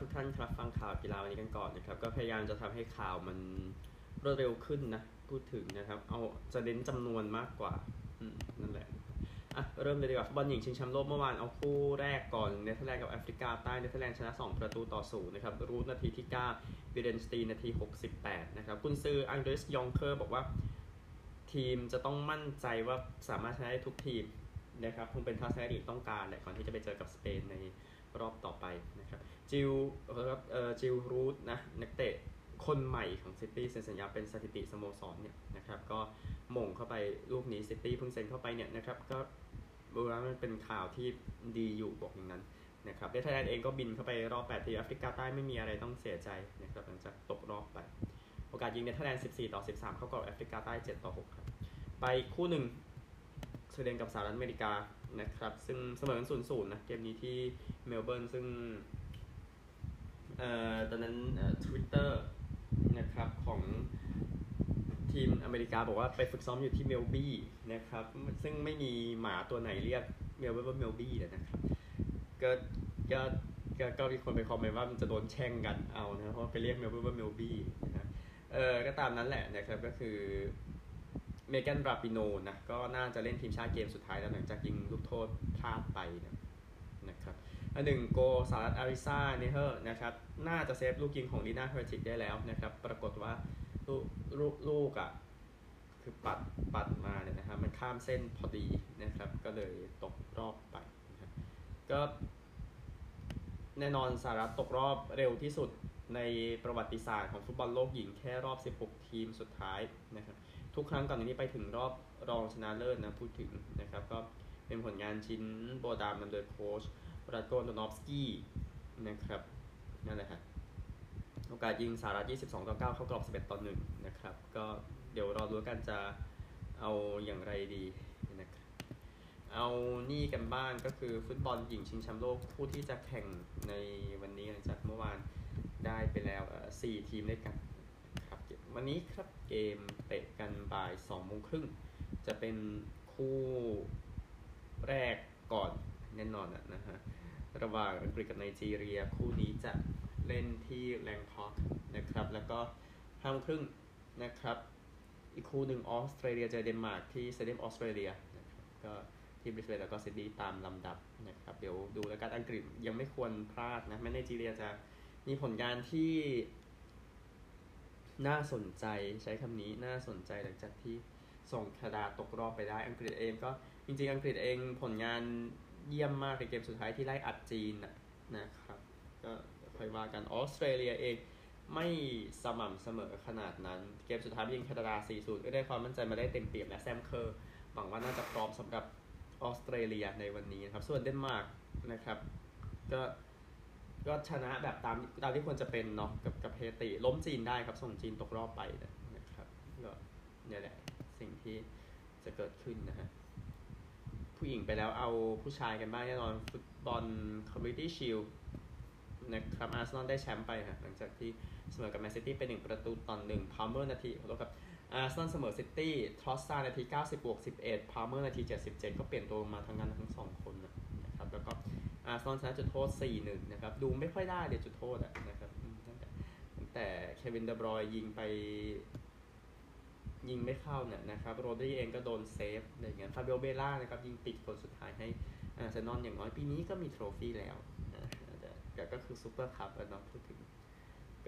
ทุกท่านครับฟังข่าวกีฬาวันนี้กันก่อนนะครับ ก็พยายามจะทำให้ข่าวมันรวดเร็วขึ้นนะพูดถึงนะครับ เอาจะเน้นจำนวนมากกว่าอืมนั่นแหละอะเริ่มเลยดีกว่าฟุตบอลหญิงชิงแชมป์โลกเมื่อวานเอาคู่แรกก่อนเนเธอร์แลนด์กับแอฟริกาใต้เนเธอร์แลนด์ชนะ 2 ประตูต่อศูนย์นะครับรูทนาทีที่9บิเรนสตีนาที 68 นะครับกุนซืออันดรีสยองเคอร์บอกว่าทีมจะต้องมั่นใจว่าสามารถชนะได้ทุกทีมนะครับคงเป็นทัศนคติต้องการแหละก่อนที่จะไปเจอกับสเปนใน รอบต่อไปนะครับจิลครับเอ่อจิลรูทนะนักเตะคนใหม่ของซิตี้เซ็นสัญญาเป็นสถิติสโมสรเนี่ยนะครับก็ม่งเข้าไปลูกนี้ซิตี้เพิ่งเซ็นเข้าไปเนี่ยนะครับก็ดูแล้วมันเป็นข่าวที่ดีอยู่บอกอย่างนั้นนะครับเนเธอร์แลนด์เองก็บินเข้าไปรอบ8ทีมแอฟริกาใต้ไม่มีอะไรต้องเสียใจนะครับหลังจากตกรอบไป โอกาสยิงเนเธอร์แลนด์14 ต่อ 13 เข้ากรอบแอฟริกาใต้ 7 ต่อ 6 ครับ ไปคู่หนึ่งสวีเดนกับสหรัฐอเมริกา นะครับ ซึ่งเสมอกัน0 0นะ เกมนี้ที่เมลเบิร์น ซึ่งเอ่อตอนนั้นทวิตเตอร์นะครับของทีมอเมริกาบอกว่าไปฝึกซ้อมอยู่ที่เมลบี้นะครับ ซึ่งไม่มีหมาตัวไหนเรียกเมลเบิร์นว่าเมลบี้เลยนะครับก็ก็ก็ก็มีคนไป comment ว่ามันจะโดนแช่งกันเอานะเพราะไปเรียกเมลเบิร์นว่าเมลบี้นะฮะเออก็ตามนั้นแหละนะครับก็คือ เมแกนราปิโนนะก็น่าจะเล่นทีมชาติเกมสุดท้ายแล้วหลังจากยิงลูกโทษพลาดไปนะนะครับมือหนึ่งโกลสหรัฐอลิสซาเนเฮอร์นะครับน่าจะ save ลูกยิงของลีน่าเฮอร์ติกได้แล้วนะครับปรากฏว่าลูกลูกลูกอะคือปัดปัดมาเนี่ยนะครับมันข้ามเส้นพอดีนะครับ ก็เลยตกรอบไปนะครับก็แน่นอนสหรัฐตกรอบเร็วที่สุดในประวัติศาสตร์ของฟุตบอลโลกหญิงแค่รอบ 16 ทีมสุดท้ายนะครับ ทุกครั้งก่อนนี้ไปถึงรอบรองชนะเลิศนะพูดถึงนะครับก็เป็นผลงานชิ้นโบดามนำโดยโค้ชรัตโกนโดนอฟสกี้นะครับนั่นแหละฮะโอกาสยิงสหรัฐ22ต่อ9เข้ากรอบ 11 ต่อ1นะครับก็เดี๋ยวรอดูกันจะเอาอย่างไรดีนะครับเอานี่กันบ้างก็คือฟุตบอลหญิงชิงแชมป์โลกคู่ที่จะแข่งในวันนี้หลังจากเมื่อวานได้ไปแล้วสี่ทีมด้วยกัน วันนี้ครับเกมเตะกันบ่ายสองโมงครึ่งจะเป็นคู่แรกก่อนแน่นอนนะฮะระหว่างอังกฤษกับไนจีเรีย คู่นี้จะเล่นที่แรงคอกนะครับ แล้วก็ห้าโมงครึ่งนะครับ อีกคู่หนึ่งออสเตรเลียเจอเดนมาร์กที่สเตเดียมออสเตรเลียนะครับก็ที่บริสเบนแล้วก็ซิดนีย์ตามลำดับนะครับ เดี๋ยวดูแล้วกันอังกฤษยังไม่ควรพลาดนะแม้ไนจีเรียจะมีผลงานที่ น่าสนใจใช้คำนี้น่าสนใจหลังจากที่ส่งคาดาตกรอบไปได้ อังกฤษเองก็จริงๆ อังกฤษเองผลงานเยี่ยมมากในเกมสุดท้ายที่ไล่อัดจีนนะครับ ก็ค่อยว่ากันออสเตรเลียเองไม่สม่ำเสมอขนาดนั้น เกมสุดท้ายยิงแคนาดา 4-0 ก็ได้ความมั่นใจมาได้เต็มเปี่ยมและแซมเคอร์หวังว่าน่าจะพร้อมสำหรับออสเตรเลียในวันนี้นะครับ ส่วนเดนมาร์กนะครับ ก็ ก็ชนะแบบตามตามที่ควรจะเป็นเนาะกับกับเฮติ ล้มจีนได้ครับ ส่งจีนตกรอบไปนะครับก็เนี่ยแหละสิ่งที่จะเกิดขึ้นนะฮะผู้หญิงไปแล้วเอาผู้ชายกันบ้างแน่นอนฟุตบอล Community Shield นะครับอาร์เซนอลได้แชมป์ไปฮะหลังจากที่เสมอกับแมนซิตี้เป็นหนึ่งประตูต่อหนึ่งพาล์มเมอร์นาทีขอโทษครับอาร์เซนอลเสมอซิตี้ทรอสซาร์นาที 90บวก11พาล์มเมอร์นาที 77 ก็เปลี่ยนตัวมาทั้งนั้นทั้งสองคนนะครับแล้วก็ อาร์เซนอลชนะจุดโทษ 4-1 นะครับ ดูไม่ค่อยได้เดี๋ยวจุดโทษอะนะครับตั้งแต่ตั้งแต่เควินเดอบรอยน์ยิงไปยิงไม่เข้าเนี่ยนะครับโรดรีเองก็โดน save อะไรเงี้ยฟาบิโอวิเอร่านะครับยิงติดคนสุดท้ายให้อาร์เซนอลอย่างน้อยปีนี้ก็มี trophy แล้วนะแต่ก็คือซูเปอร์คัพเนาะพูดถึง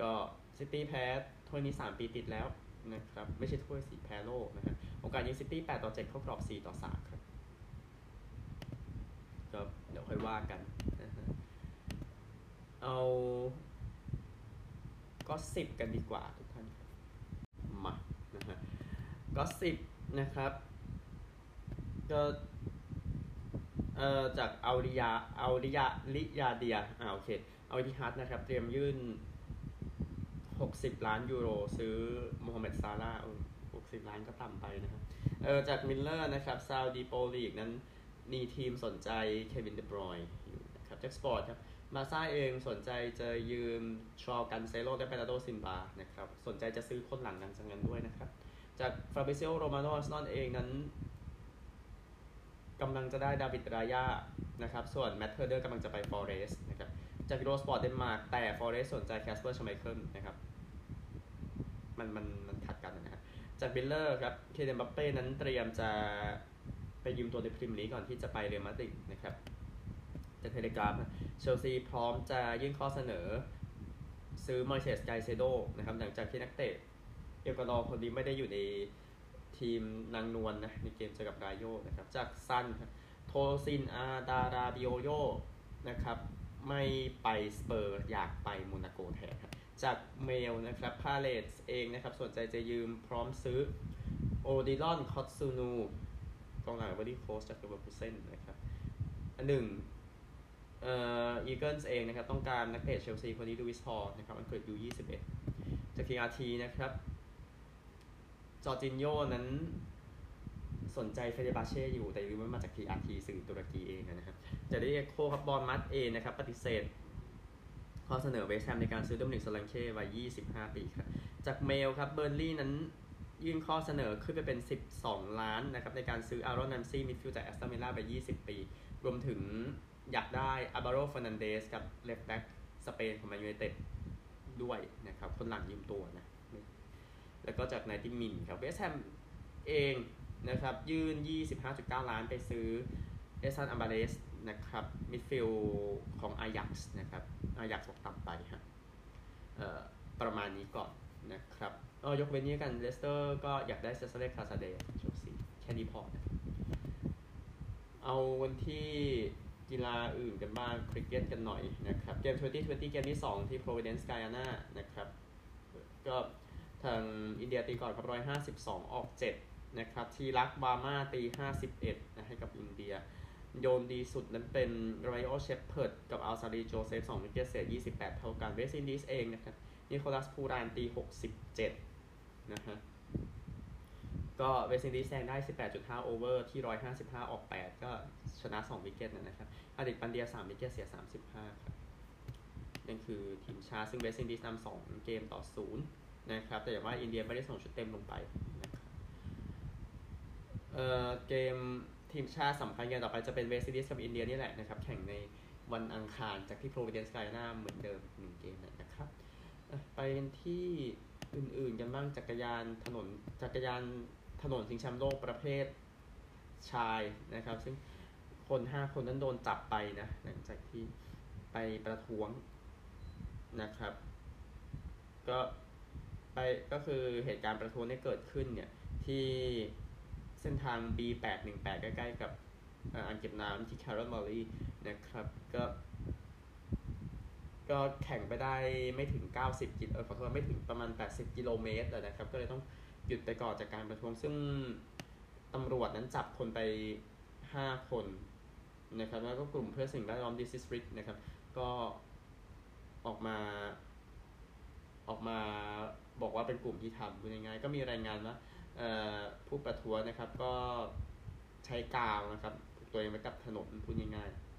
ก็ซิตี้แพ้ถ้วยนี้ 3 ปีติดแล้วนะครับ ไม่ใช่ถ้วยสีแพ้โลกนะฮะโอกาสยิงซิตี้8ต่อ7เข้ากรอบ 4 ต่อ 3 ครับ เดี๋ยวค่อยว่ากัน เอา gossip กันดีกว่าทุกท่านมานะฮะ gossip นะครับก็เอ่อจากเอาริยาเอาริยาลิยาเดียอ่าโอเคเอาทิฮัตนะครับ เตรียมยื่น 60 ล้านยูโร ซื้อโมฮัมเหม็ดซาร่า60 ล้านก็ต่ำไปนะครับเออจากมิลเลอร์นะครับซาวดีโปลีกนั้น มีทีมสนใจเควินเดบรอยอยู่นะครับจากสปอร์ตครับ มาซ่าเองสนใจจะยืมชอกันเซโลและเปนาโดซินบานะครับ สนใจจะซื้อคนหลังนั้นจังนั้นด้วยนะครับ จากฟาบิเซโอโรมาโนสนอนเองนั้นกำลังจะได้ดาวิดรายานะครับ ส่วนแมทเทอร์เดอร์กำลังจะไปฟอเรสนะครับ จากโรสปอร์ตเดนมาร์กแต่ฟอเรสสนใจแคสเปอร์ชไมเคิลนะครับ มันมันมันขัดกันนะครับจากบิลเลอร์ครับ เคเดนบัปเป้นั้นเตรียมจะ ไปยืมตัวในพรีเมียร์ลีกก่อนที่จะไปเรอัลมาดริดนะครับจากเทเลกราฟเชลซีพร้อมจะยื่นข้อเสนอ ซื้อมอยเซสไกเซโดนะครับหลังจากที่นักเตะเอกวาดอร์คนนี้ไม่ได้อยู่ในทีมนางนวลนะในเกมเจอกับรายโยนะครับจากซันโทซินอาดาราบิโอโยนะครับไม่ไปสเปอร์อยากไปโมนาโกแทนจากเมลนะครับพาเลซเองนะครับสนใจจะยืมพร้อมซื้อโอดิลอนคอตซูนู กองหลังไอวอรี่โคสต์จากเลเวอร์คูเซนนะครับ อันหนึ่งเอ่ออีเกิลส์เองนะครับ ต้องการนักเตะเชลซีคนนี้ดูวิสพอร์นะครับอันเกิดอยู่21 จากทีอาร์ทีนะครับ จอร์จินโยนั้นสนใจเฟเดบาเช่อยู่แต่รู้ว่ามาจากทีอาร์ทีสื่อตุรกีเองนะครับจะได้เอ็กโคครับบอลมัดเองนะครับปฏิเสธข้อเสนอเวสแฮมในการซื้อโดมนิกสลังเช่วัย25 ปีครับ จากเมลครับเบอร์ลี่นั้น ยื่นข้อเสนอขึ้นไปเป็น 12 ล้านนะครับในการซื้ออารอนนัมซี่มิดฟิลด์จากแอสตันวิลล่าไป 20 ปี รวมถึงอยากได้อาบาโรฟ e นันเดสกับเลฟแบ็กสเปนของแมนยูไนเต็ดด้วยนะครับ คนหลังยืมตัวนะ แล้วก็จากไนติมินครับเวสแฮมเองนะครับยื่น 25.9 ล้านไปซื้อเอซันอัมบาเลสนะครับมิดฟิลของอายักส์นะครับอายักส์ตกต่ำไปฮะประมาณนี้ก่อนนะครับ เออยกเว้นนี้กันเลสเตอร์ก็อยากได้เซซาเลคาซาเดย์ชลซีแค่นี้พอนะครับเอาวันที่กีฬาอื่นกันบ้างคริกเก็ตกันหน่อยนะครับ เกม 2020 เกมที่ 2 ที่ Providence Guyana นะครับ ก็ทางอินเดียตีก่อนครับ 152 ออก 7 นะครับ ติลักวาร์มาตี 51 นะให้กับอินเดีย โยนดีสุดนั้นเป็นโรมาริโอเชฟเพิร์ดกับอัลซารีโจเซฟ2วิกเกตเสีย28 เท่ากันเวสต์อินดีสเองนะครับนิโคลัสพูรานตี 67 นะฮะก็เวสต์อินดีแซงได้ 18.5 โอเวอร์ที่ 155 ออก 8 ก็ชนะ 2 วิกเก็ตนะครับฮาร์ดิกปันเดีย 3 วิกเก็ตเสีย 35 ครับนั่นคือทีมชาซึ่งเวสต์อินดีนำ2 เกมต่อ 0 นะครับ แต่อย่างว่าอินเดียไม่ได้ส่งชุดเต็มลงไปนะครับเอ่อเกมทีมชาติสำคัญเกมต่อไปจะเป็นเวสต์อินดีสกับอินเดียนี่แหละนะครับ แข่งในวันอังคารจากที่โปรวิเดนซ์ไกนาเหมือนเดิม1เกมนะครับ ไปที่ อื่นๆ กันบ้างจักรยานถนนจักรยานถนนชิงแชมป์โลกประเภทชายนะครับ ซึ่งคน5คนนั้นโดนจับไปนะหลังจากที่ไปประท้วงนะครับ ก็ไปก็คือเหตุการณ์ประท้วงที่เกิดขึ้นเนี่ย ที่เส้นทาง B818 ใกล้ๆกับอ่างเก็บน้ำที่แครอทมอลลี่นะครับ ก็ ก็แข่งไปได้ไม่ถึง 90 กิโลเออขอโทษไม่ถึงประมาณ 80 กิโลเมตรนะครับ ก็เลยต้องหยุดไปก่อนจากการประท้วง ซึ่งตำรวจนั้นจับคนไป 5 คนนะครับ แล้วก็กลุ่มเพื่อสิ่งแวดล้อมดิสทริกนะครับ ก็ออกมาออกมาบอกว่าเป็นกลุ่มที่ทำพูดง่ายๆก็มีรายงานว่าผู้ประท้วงนะครับก็ใช้กาวนะครับ ตัวเองไว้กับถนนพูดง่ายๆนะครับก็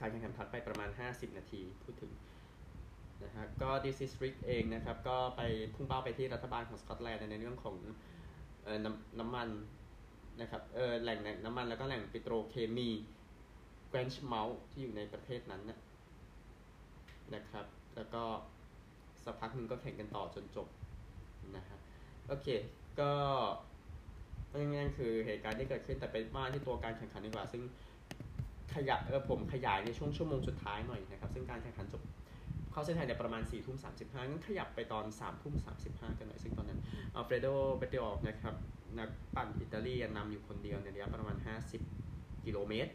การแข่งขันพัดไปประมาณ 50 นาทีพูดถึงนะฮะก็ดิสทริกเองนะครับก็ไปพุ่งเป้าไปที่รัฐบาลของสกอตแลนด์ในเรื่องของเออน้ำน้ำมันนะครับเออแหล่งน้ำมันแล้วก็แหล่งปิโตรเคมีแกรนช์เมลที่อยู่ในประเทศนั้นนะนะครับ แล้วก็สักพักหนึ่งก็แข่งกันต่อจนจบนะฮะโอเค ก็ง่ายๆคือเหตุการณ์ที่เกิดขึ้นแต่เป็นมาที่ตัวการแข่งขันดีกว่า ซึ่ง ขยายเออผมขยายในช่วงชั่วโมงสุดท้ายหน่อยนะครับ ซึ่งการแข่งขันจบเข้าเส้นชัยในประมาณ4ี่ทุ่มสามสิบห้างั้นขยับไปตอน3ามทุ่มสามสิบห้ากันหน่อย ซึ่งตอนนั้นอัลเฟรโดเบติออกนะครับนักปั่นอิตาลีนำอยู่คนเดียวในระยะประมาณ 50 กิโลเมตร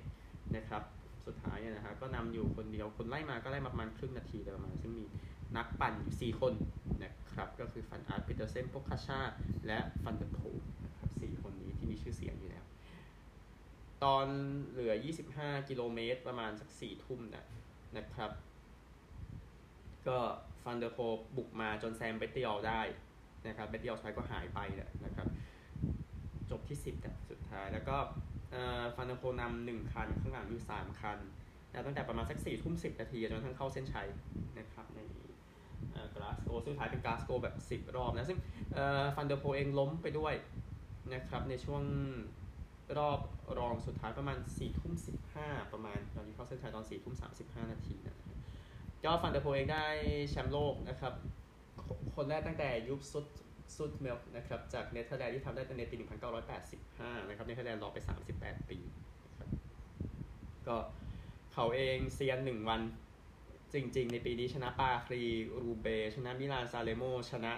นะครับสุดท้ายนะฮะก็นำอยู่คนเดียวคนไล่มาก็ไล่มาประมาณครึ่งนาทีโดยประมาณซึ่งมีนักปั่นอยู่ 4 คนนะครับก็คือฟานอาร์ตพีเดอร์เซนโปกาชาและฟานเดอร์โพลนะครับสี่คนนี้ที่มีชื่อเสียงอยู่แล้ว ตอนเหลือ 25 กิโลเมตรประมาณสัก4ทุ่มนะนะครับ ก็ฟานเดอร์โพลบุกมาจนแซมเบตติออลได้นะครับเบตติออลชายก็หายไปนะครับ จบที่ 10นะสุดท้ายแล้วก็ฟานเดอร์โพลนำหนึ่งคัน ข้างหลังอยู่สามคันนะตั้งแต่ประมาณสักสี่ทุ่มสิบนาทีจนทั้งเข้าเส้นชัยนะครับในกลาสโกว์ซึ่งท้ายเป็นกลาสโกว์แบบ 10 รอบนะ ซึ่งฟานเดอร์โพลเองล้มไปด้วยนะครับในช่วง รอบรองสุดท้ายประมาณ4ี่ทุ่มสิประมาณตอนนี้เข้าเส้นชัยตอน4ี่ทุ่มสานาทีนะก็ฟานเดอร์โพลเองได้แชมป์โลกนะครับ คนแรกตั้งแต่ยุคซุดซุดเมลนะครับจากเนเธอร์แลนด์ที่ทำได้ตั้งแต่ปี 1985 นะครับเนเธอร์แลนด์รอไป 38 ปีนะครับก็เขาเองเซียนหนึ่งวันจริง ๆ ในปีนี้ชนะปารีรูเบ ชนะมิลานซานเรโมชนะ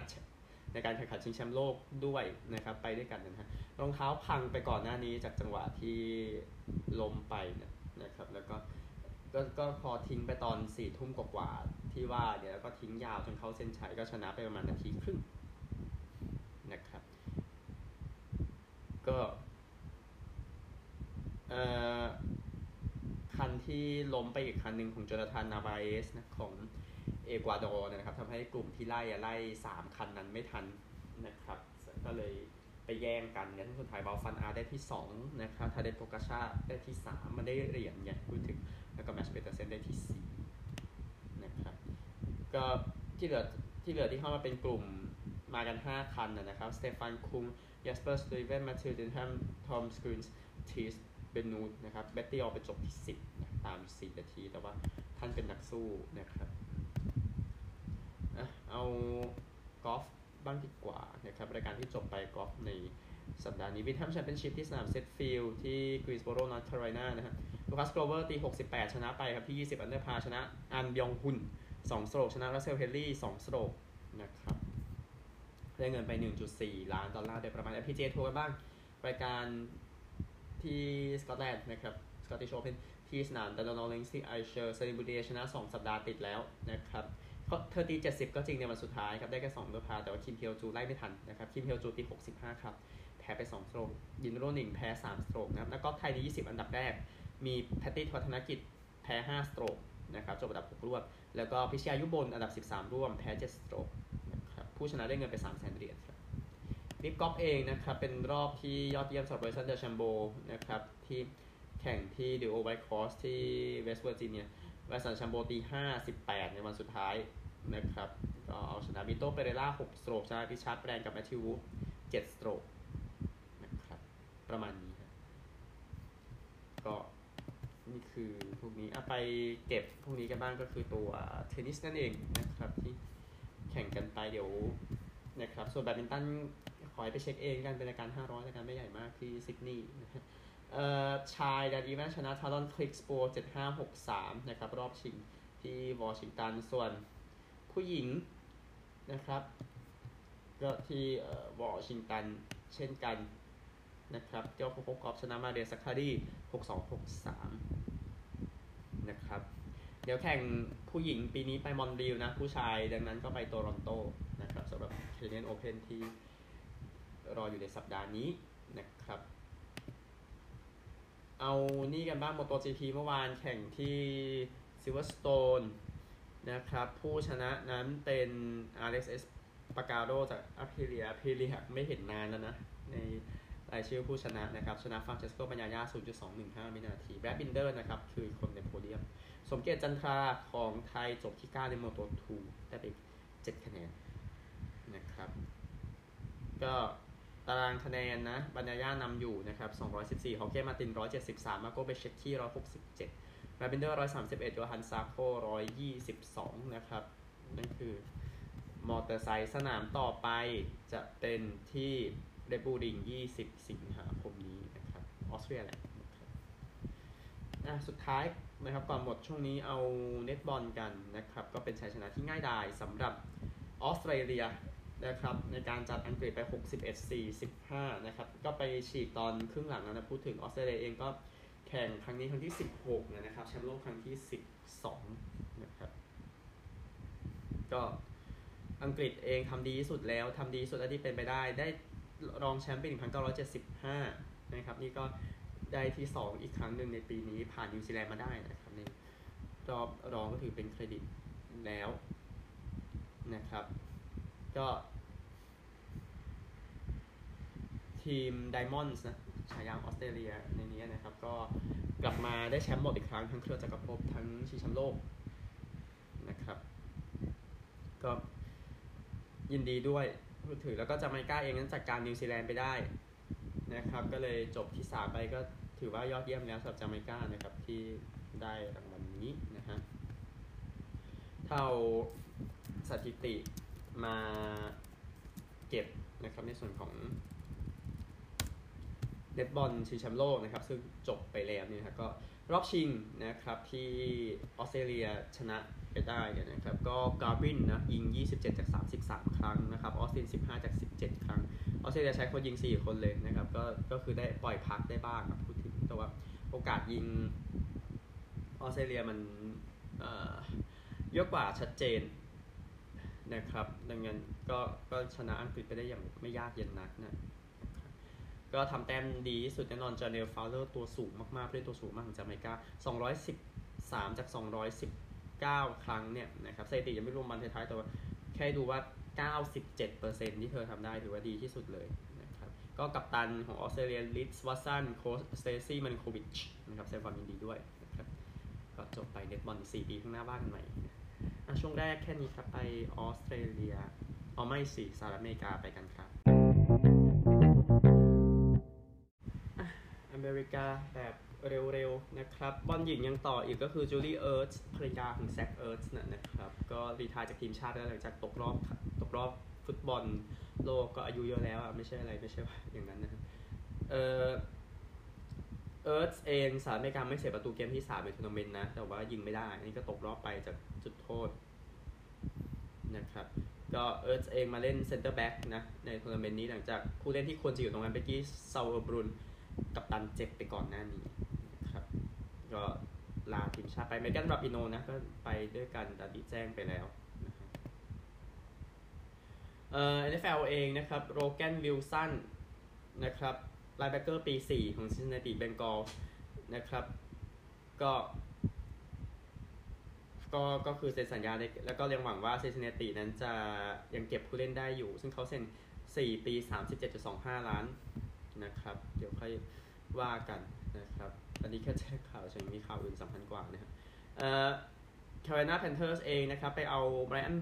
ในการแข่งขันชิงแชมป์โลกด้วยนะครับไปด้วยกันนะฮะรองเท้าพังไปก่อนหน้านี้จากจังหวะที่ล้มไปนะครับแล้วก็ก็ก็พอทิ้งไปตอนสี่ทุ่มกว่าที่ว่าเดี๋ยวก็ทิ้งยาวจนเข้าเส้นชัยก็ชนะไปประมาณนาทีครึ่งนะครับ ก็เอ่อคันที่ล้มไปอีกคันหนึ่งของโจนาธานนาร์บาเอซนะของ เอกวาดอร์นะครับทำให้กลุ่มที่ไล่ไล่สามคันนั้นไม่ทันนะครับ ก็เลยไปแย่งกันเนี่ยที่สุดท้ายเวาท์ฟานอาร์ตได้ที่ 2 นะครับทาเดย์โปกาชาได้ที่ 3 มันได้เหรียญไงพูดถึง แล้วก็แมดส์พีเดอร์เซนได้ที่ 4 นะครับ ก็ที่เหลือที่เหลือที่เข้ามาเป็นกลุ่มมากัน 5 คันนะครับสเตฟานคุงยัสเปอร์สตีเวนมาทิลดินแฮมทอมสกรีนส์ทีสเบนูดนะครับ เบตตี้ออกไปจบที่ 10นะตาม 4 นาที แต่ว่าท่านเป็นนักสู้นะครับ เอากอล์ฟบ้างดีกว่านะครับรายการที่จบไปกอล์ฟในสัปดาห์นี้วิททัมแชมเปี้ยนชิพที่สนามเซตฟิลด์ที่กรีซโบโรนอร์ทแคโรไลนานะครับลูคัสโกลเวอร์ตี 68 ชนะไปครับที่ 20 under par ชนะอันบยองฮุน2 stroke ชนะรัสเซลเฮนรี่2 stroke นะครับได้เงินไป 1.4 ล้านดอลลาร์โดยประมาณ LPGA ทัวร์กันบ้าง รายการที่สกอตแลนด์นะครับสกอตติชโอเพนที่สนามดันโดนัลด์ลิงก์สที่แอร์เชอร์เซลีนบูติเยร์ชนะ 2 สัปดาห์ติดแล้วนะครับ เธอตี 70 ก็จริงในวันสุดท้ายครับ ได้แค่2 under par แต่ว่าคิมเพียวจูไล่ไม่ทันนะครับ คิมเพียวจูตี 65 ครับ แพ้ไป 2 สโตรกยินโรนิงแพ้ 3 สโตรกนะครับ แล้วก็ไทยดี20 อันดับแรก มีแพตตี้วัฒนกิจแพ้ 5 สโตรกนะครับ จบอันดับ 6รวดแล้วก็พิชยายุบลอันดับ 13 ร่วม แพ้ 7 สโตรกนะครับ ผู้ชนะได้เงินไป 3 แสนเหรียญครับริปกอฟเองนะครับ เป็นรอบที่ยอดเยี่ยมสำหรับเบรซันเดอร์แชมโบนะครับ ที่แข่งที่ดิโอไวท์คอสที่เวสต์เวอร์จิเนีย เวสันชัมโบตี58ในวันสุดท้ายนะครับ ก็เอาชนะบิโต้เปเรล่า6สโตรกชนะพิชาร์ดแบรนกับแมทธิววูดสโตรกนะครับ ประมาณนี้ครับก็นี่คือพวกนี้เอาไปเก็บพวกนี้กันบ้างก็คือตัวเทนนิสนั่นเองนะครับที่แข่งกันไปเดี๋ยวนะครับ ส่วนแบดมินตันขอให้ไปเช็คเองกันเป็นรายการ 500รายการไม่ใหญ่มากที่ซิดนีย์ นะครับชายดารีแมนชนะทารอนคลิกสโปร์7563นะครับ รอบชิงที่วอชิงตันส่วนผู้หญิงนะครับก็ที่วอชิงตันเช่นกันนะครับเจ้าโคโคกอฟชนะมาเรียสักคารี6263นะครับ เดี๋ยวแข่งผู้หญิงปีนี้ไปมอนทรีออลนะ ผู้ชายดังนั้นก็ไปโตรอนโตนะครับสำหรับเ a เ a นโอเพนที่รออยู่ในสัปดาห์นี้นะครับ เอานี่กันบ้างโมโตจีพีเมื่อวานแข่งที่ซิลเวอร์สโตนนะครับ ผู้ชนะนั้นเป็น RSS ปากาโดจากอพิเลียอพิเลียไม่เห็นนานแล้วนะ ในรายชื่อผู้ชนะนะครับ ชนะฟรานเชสโกบัญญาญา 0.215 วินาทีแบรดบินเดอร์นะครับ คือคนในโพเดียม สมเกียรติจันทราของไทยจบที่ 9 ในโมโต2ได้ไป7คะแนนนะครับ ก็ ตารางคะแนนนะบัญญาญานำอยู่นะครับ214ฮอร์เก้มาร์ติน 173 มาร์โกเบซเซคคีที่167แบรดบินเดอร์ร้อยสามสิบเอ็ดโยฮันซาโคร้อยยี่สิบสองนะครับ นั่นคือมอเตอร์ไซค์สนามต่อไปจะเป็นที่เรดบูลริงยี่สิบสิงหาคมนี้นะครับออสเตรียแหละนะสุดท้ายนะครับก่อนหมดช่วงนี้เอาเน็ตบอลกันนะครับ ก็เป็นชัยชนะที่ง่ายดายสำหรับออสเตรเลีย นะครับในการจัดอังกฤษไป 61-45นะครับ ก็ไปฉีกตอนครึ่งหลังนะพูดถึงออสเตรเลียเองก็แข่งครั้งนี้ครั้งที่ 16 นะครับแชมป์โลกครั้งที่ 12 นะครับ ก็อังกฤษเองทำดีที่สุดแล้วทำดีสุดที่เป็นไปได้ ได้รองแชมป์เป็น1975 นะครับ นี่ก็ได้ที่ 2 อีกครั้งหนึ่งในปีนี้ผ่านนิวซีแลนด์มาได้นะครับในรอบรองก็ถือเป็นเครดิตแล้วนะครับ ก็ ทีมไดมอนด์นะฉายาออสเตรเลียในนี้นะครับ ก็กลับมาได้แชมป์หมดอีกครั้ง ทั้งเครือจักรภพทั้งชิงแชมป์โลกนะครับ ก็ยินดีด้วยพูดถือแล้วก็จาไมกาเองนั้นจัดการนิวซีแลนด์ไปได้นะครับ ก็เลยจบที่3ไปก็ถือว่ายอดเยี่ยมแล้วสำหรับจาเมกานะครับที่ได้รางวัลนนี้นะฮะเท่าสถิติ มาเก็บนะครับในส่วนของเดดบอลชิงแชมป์โลกนะครับ ซึ่งจบไปแล้วเนี่ยครับก็รอบชิงนะครับที่ออสเตรเลียชนะไปได้เนี่ยนะครับก็กาบินนะยิง 27 จาก 33 ครั้งนะครับออสติน 15 จาก 17 ครั้งออสเตรเลียใช้คนยิง 4 คนเลยนะครับก็ก็คือได้ปล่อยพักได้บ้างครับพูดถึงแต่ว่าโอกาสยิงออสเตรเลียมันเยอะกว่าชัดเจน นะครับ ดังนั้นก็ก็ชนะอังกฤษไปได้อย่างไม่ยากเย็นนักนะก็ทำแต้มดีที่สุดแน่นอนจาเนลฟาวเลอร์ตัวสูงมากๆเล่นตัวสูงมากของจาเมกา213 จาก 219 ครั้งเนี่ยนะครับสถิติยังไม่รวมบันท้ายแต่ว่าแค่ดูว่า 97%ที่เธอทำได้ถือว่าดีที่สุดเลยนะครับก็กัปตันของออสเตรเลียลิซวัตสันโค้ชสเตซี่มารินโควิชนะครับแสดงความยินดีด้วยนะครับก็จบไปเน็ตบอลอีก4ปีข้างหน้าว่ากันใหม่ ช่วงแรกแค่นี้ครับไปออสเตรเลียอ๋อไม่สิสหรัฐอเมริกาไปกันครับ อเมริกาแบบเร็วๆนะครับบอลหญิงยังต่ออีกก็คือจูลี่เอิร์ธภรรยาของแซคเอิร์ธนะครับ ก็ retire จากทีมชาติแล้วหลังจากตกรอบตกรอบฟุตบอลโลกก็อายุเยอะแล้วอะไม่ใช่อะไรไม่ใช่ว่าอย่างนั้นนะครับเออ เอิร์ธเองสหรัฐอเมริกาไม่เสียประตูเกมที่3ในทัวร์นาเมนต์นะ แต่ว่ายิงไม่ได้ นี่ก็ตกรอบไปจากจุดโทษนะครับ ก็เอิร์ธเองมาเล่นเซนเตอร์แบ็กนะ ในทัวร์นาเมนต์นี้หลังจากผู้เล่นที่ควรจะอยู่ตรงนั้นเบกกี้ซาวเออร์บรุนกัปตันเจ็บไปก่อนหน้านี้นะครับ ก็ลาทีมชาติไปเมกันราปิโนนะ ก็ไปด้วยกันแต่ดีแจ้งไปแล้วเอ่อ NFL เองนะครับ โลแกนวิลสันนะครับ linebacker ปี 4 ของซินซินแนติเบงกอลนะครับ ก็ ก็ ก็คือเซ็นสัญญาแล้วก็ยังหวังว่าซินซินแนตินั้นจะยังเก็บผู้เล่นได้อยู่ ซึ่งเขาเซ็น 4 ปี 37.25 ล้านนะครับ เดี๋ยวค่อยว่ากันนะครับ อันนี้แค่แจ้งข่าวฉันมีข่าวอื่นสำคัญกว่านะครับเอ่อแคโรไลนาแพนเทอร์สเองนะครับ ไปเอาไบรอัน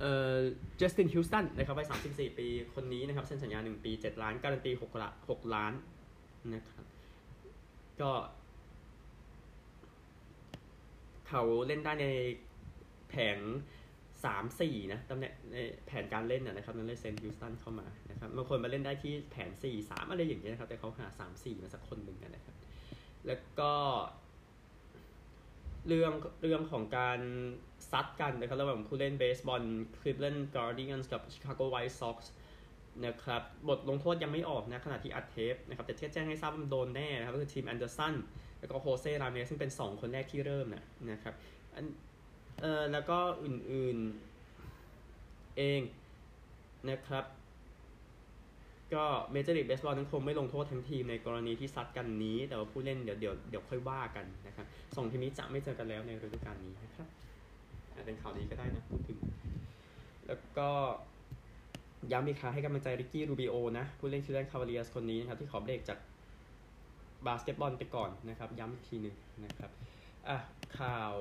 เอ่อจัสตินฮิวสตันนะครับไป34 ปีคนนี้นะครับเซ็นสัญญา 1 ปี 7 ล้าน การันตี6ละ6ล้านนะครับก็เขาเล่นได้ในแผงสามสี่นะตำแหน่งในแผนการเล่นนะครับนั่นเลยเซ็นฮิวสตันเข้ามานะครับบางคนมาเล่นได้ที่แผนสี่สามอะไรอย่างเงี้ยนะครับ แต่เขาหาสามสี่มาสักคนหนึ่งกันนะครับ แล้วก็ เรื่องเรื่องของการซัดกันนะครับระหว่างผู้เล่นเบสบอลคลิฟแลนด์การ์ดิเอนส์กับชิคาโกไวท์ซ็อกซ์นะครับบทลงโทษยังไม่ออกนะขณะที่อัดเทปนะครับแต่เทปแจ้งให้ทราบว่าโดนแน่นะครับก็คือทิมแอนเดอร์สันแล้วก็โฮเซ่รามิเรซซึ่งเป็น 2 คนแรกที่เริ่มนะนะครับเออแล้วก็อื่นๆเองนะครับ ก็เมเจอร์ลีกเบสบอลนั้นคงไม่ลงโทษทั้งทีมในกรณีที่ซัดกันนี้ แต่ว่าผู้เล่นเดี๋ยวเดี๋ยวเดี๋ยวค่อยว่ากันนะครับสองทีมนี้จะไม่เจอกันแล้วในฤดูกาลนี้นะครับเป็นข่าวดีก็ได้นะพูดถึง แล้วก็ย้ำอีกครั้งให้กำลังใจริกกี้รูบิโอนะ ผู้เล่นคลีฟแลนด์คาวาเลียส์คนนี้นะครับที่ขอเบรกจากบาสเกตบอลไปก่อนนะครับ ย้ำอีกทีหนึ่งนะครับอะข่าว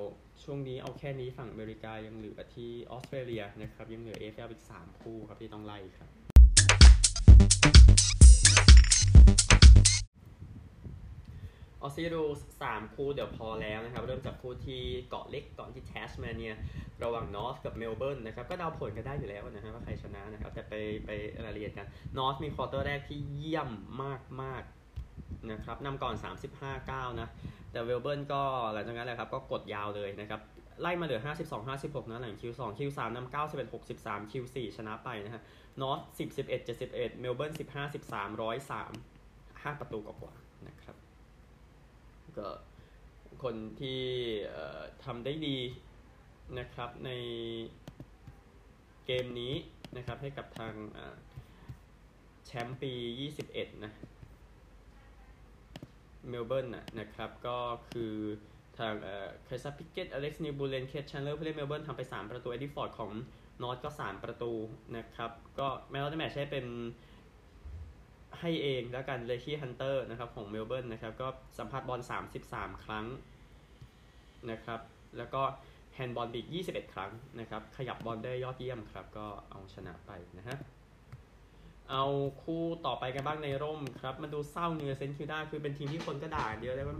ช่วงนี้เอาแค่นี้ฝั่งอเมริกายังเหลือที่ออสเตรเลียนะครับยังเหลือ AFL อีกสามคู่ครับที่ต้องไล่ครับ ออสเตรเลียสามคู่เดี๋ยวพอแล้วนะครับ เริ่มจากคู่ที่เกาะเล็กก่อนที่แทสเมเนียระหว่างนอร์ทกับเมลเบิร์นนะครับ ก็เดาผลกันได้อยู่แล้วนะครับว่าใครชนะนะครับ แต่ไปไปรายละเอียดกันนอร์ทมี quarter แรกที่เยี่ยมมากๆนะครับนำก่อน 35-9 นะ แต่เมลเบิร์นก็หลังจากนั้นแหละครับก็กดยาวเลยนะครับไล่มาเหลือ 52-56 นะหลัง Q2 Q3 นำ91-63 Q4 ชนะไปนะฮะนอร์ท10-11-71 เมลเบิร์น15-13 103 5 ประตูกว่าๆนะครับ ก็คนที่ทำได้ดีนะครับในเกมนี้นะครับให้กับทางแชมป์ปี 21 นะเมลเบิร์นนะครับ ก็คือทางเคริสพิกเกตอเล็กซ์นิวบูเลนเคทชันเลอร์ผู้เล่นเมลเบิร์นทำไป 3 ประตูเอ็ดดี้ฟอร์ดของนอตก็ 3 ประตูนะครับ ก็แม้ว่าจะแมตช์ให้เป็น ให้เองแล้วกันเลคีฮันเตอร์นะครับของเมลเบิร์นนะครับก็สัมผัสบอล 33 ครั้งนะครับแล้วก็แฮนด์บอลบีก21 ครั้งนะครับขยับบอลได้ยอดเยี่ยมครับก็เอาชนะไปนะฮะเอาคู่ต่อไปกันบ้างในร่มครับมาดูเศร้าเนื้อเซนคิวด้าคือเป็นทีมที่คนก็ด่าเยอะเลยว่า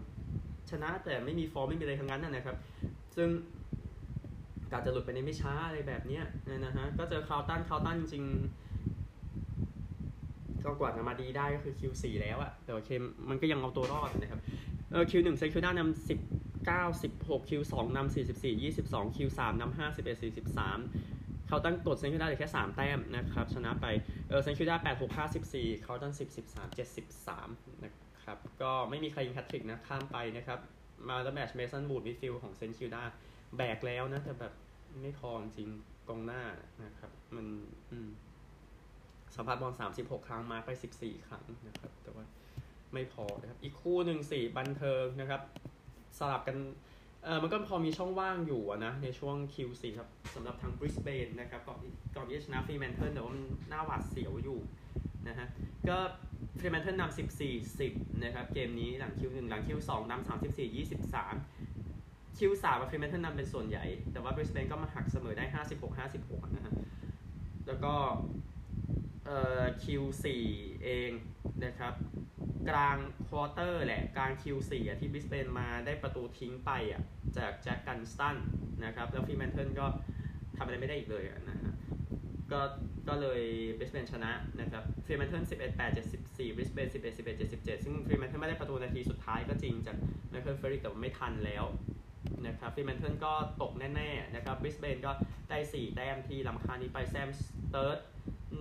ชนะแต่ไม่มีฟอร์มไม่มีอะไรทั้งนั้นนะนะครับ ซึ่งการจะหลุดไปในไม่ช้าอะไรแบบนี้นะฮะก็เจอคาวตันคาวตันจริงๆ ก็กว่าจะมาดีได้ก็คือ Q4 แล้วอะแต่โอเคมันก็ยังเอาตัวรอดนะครับเออ Q1 เซนคิวด้านำ10 9 16 Q2 นำ44 22 Q3 นำ51 43เขาตั้งกดเซนคิวด้าเลยแค่ 3 แต้มนะครับ ชนะไปเออเซนคิวด้า8 6 54เขาตั้ง10 13 73นะครับ ก็ไม่มีใครยิงแฮตทริกนะ ข้ามไปนะครับ มาแล้วแมชเมสันบูดมิดฟิลของเซนคิวด้าแบกแล้วนะ แต่แบบไม่พอจริงกองหน้านะครับ มันอืม สัมผัสบอล36 ครั้งมาไป 14 ครั้งนะครับ แต่ว่าไม่พอนะครับ อีกคู่หนึ่งสี่บันเทิงนะครับ สลับกันเออมันก็พอมีช่องว่างอยู่นะ ในช่วง Q4 ครับสำหรับทางบริสเบนนะครับก่อนก่อนที่จะชนะฟรีแมนเทิลแต่ว่ามันหน้าหวาดเสียวอยู่นะฮะก็ฟรีแมนเทิลนำ14 10 นะครับ เกมนี้หลัง Q1 หลัง Q2 นำ34 23 Q3 กับฟรีแมนเทิลนำเป็นส่วนใหญ่ แต่ว่าบริสเบนก็มาหักเสมอได้ 56 56 นะฮะแล้วก็ เอ่อ Q4 เองนะครับ กลาง quarter แหละกลาง Q4 อะที่บริสเบนมาได้ประตูทิ้งไปอะจากแจ็คกันสตันนะครับ แล้วฟรีแมนเทิลก็ทำอะไรไม่ได้อีกเลยนะฮะก็ก็เลยบริสเบนชนะนะครับฟรีแมนเทิล11 8 74บริสเบน11 11 77 ซึ่งฟรีแมนเทิลไม่ได้ประตูนาทีสุดท้ายก็จริงจากไมเคิลเฟรริกแต่ว่าไม่ทันแล้วนะครับฟรีแมนเทิลก็ตกแน่ ๆ นะครับบริสเบนก็ได้ 4 แต้มที่ลำคานี้ไปแซมสเติร์ด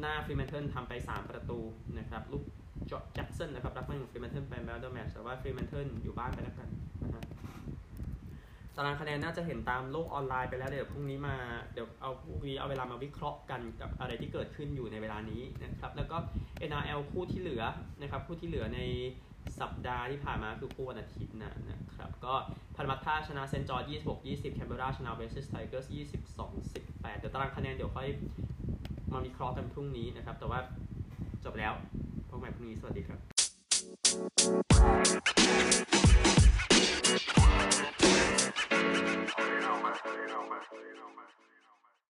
หน้าฟรีแมนเทิลทำไป 3 ประตูนะครับลูกจอแจ็คสันนะครับรับมาของฟรีแมนเทิลไปแมลเดอร์แมชแต่ว่าฟรีแมนเทิลอยู่บ้านไปแล้วกันนะฮะตารางคะแนนน่าจะเห็นตามโลกออนไลน์ไปแล้วเดี๋ยวพรุ่งนี้มาเดี๋ยวเอาพรุ่งนี้เอาเวลามาวิเคราะห์กันกับอะไรที่เกิดขึ้นอยู่ในเวลานี้นะครับแล้วก็ NRL คู่ที่เหลือนะครับคู่ที่เหลือในสัปดาห์ที่ผ่านมาคือคู่วันอาทิตย์นะนะครับก็พารามัตตาชนะเซนต์จอร์จ26 20 แคนเบอร์ราชนะเวสต์ไทเกอร์ส22 18 เดี๋ยวตารางคะแนนเดี๋ยวค่อย มาวิเคราะห์กันพรุ่งนี้นะครับ แต่ว่าจบแล้วพบกันใหม่พรุ่งนี้สวัสดีครับ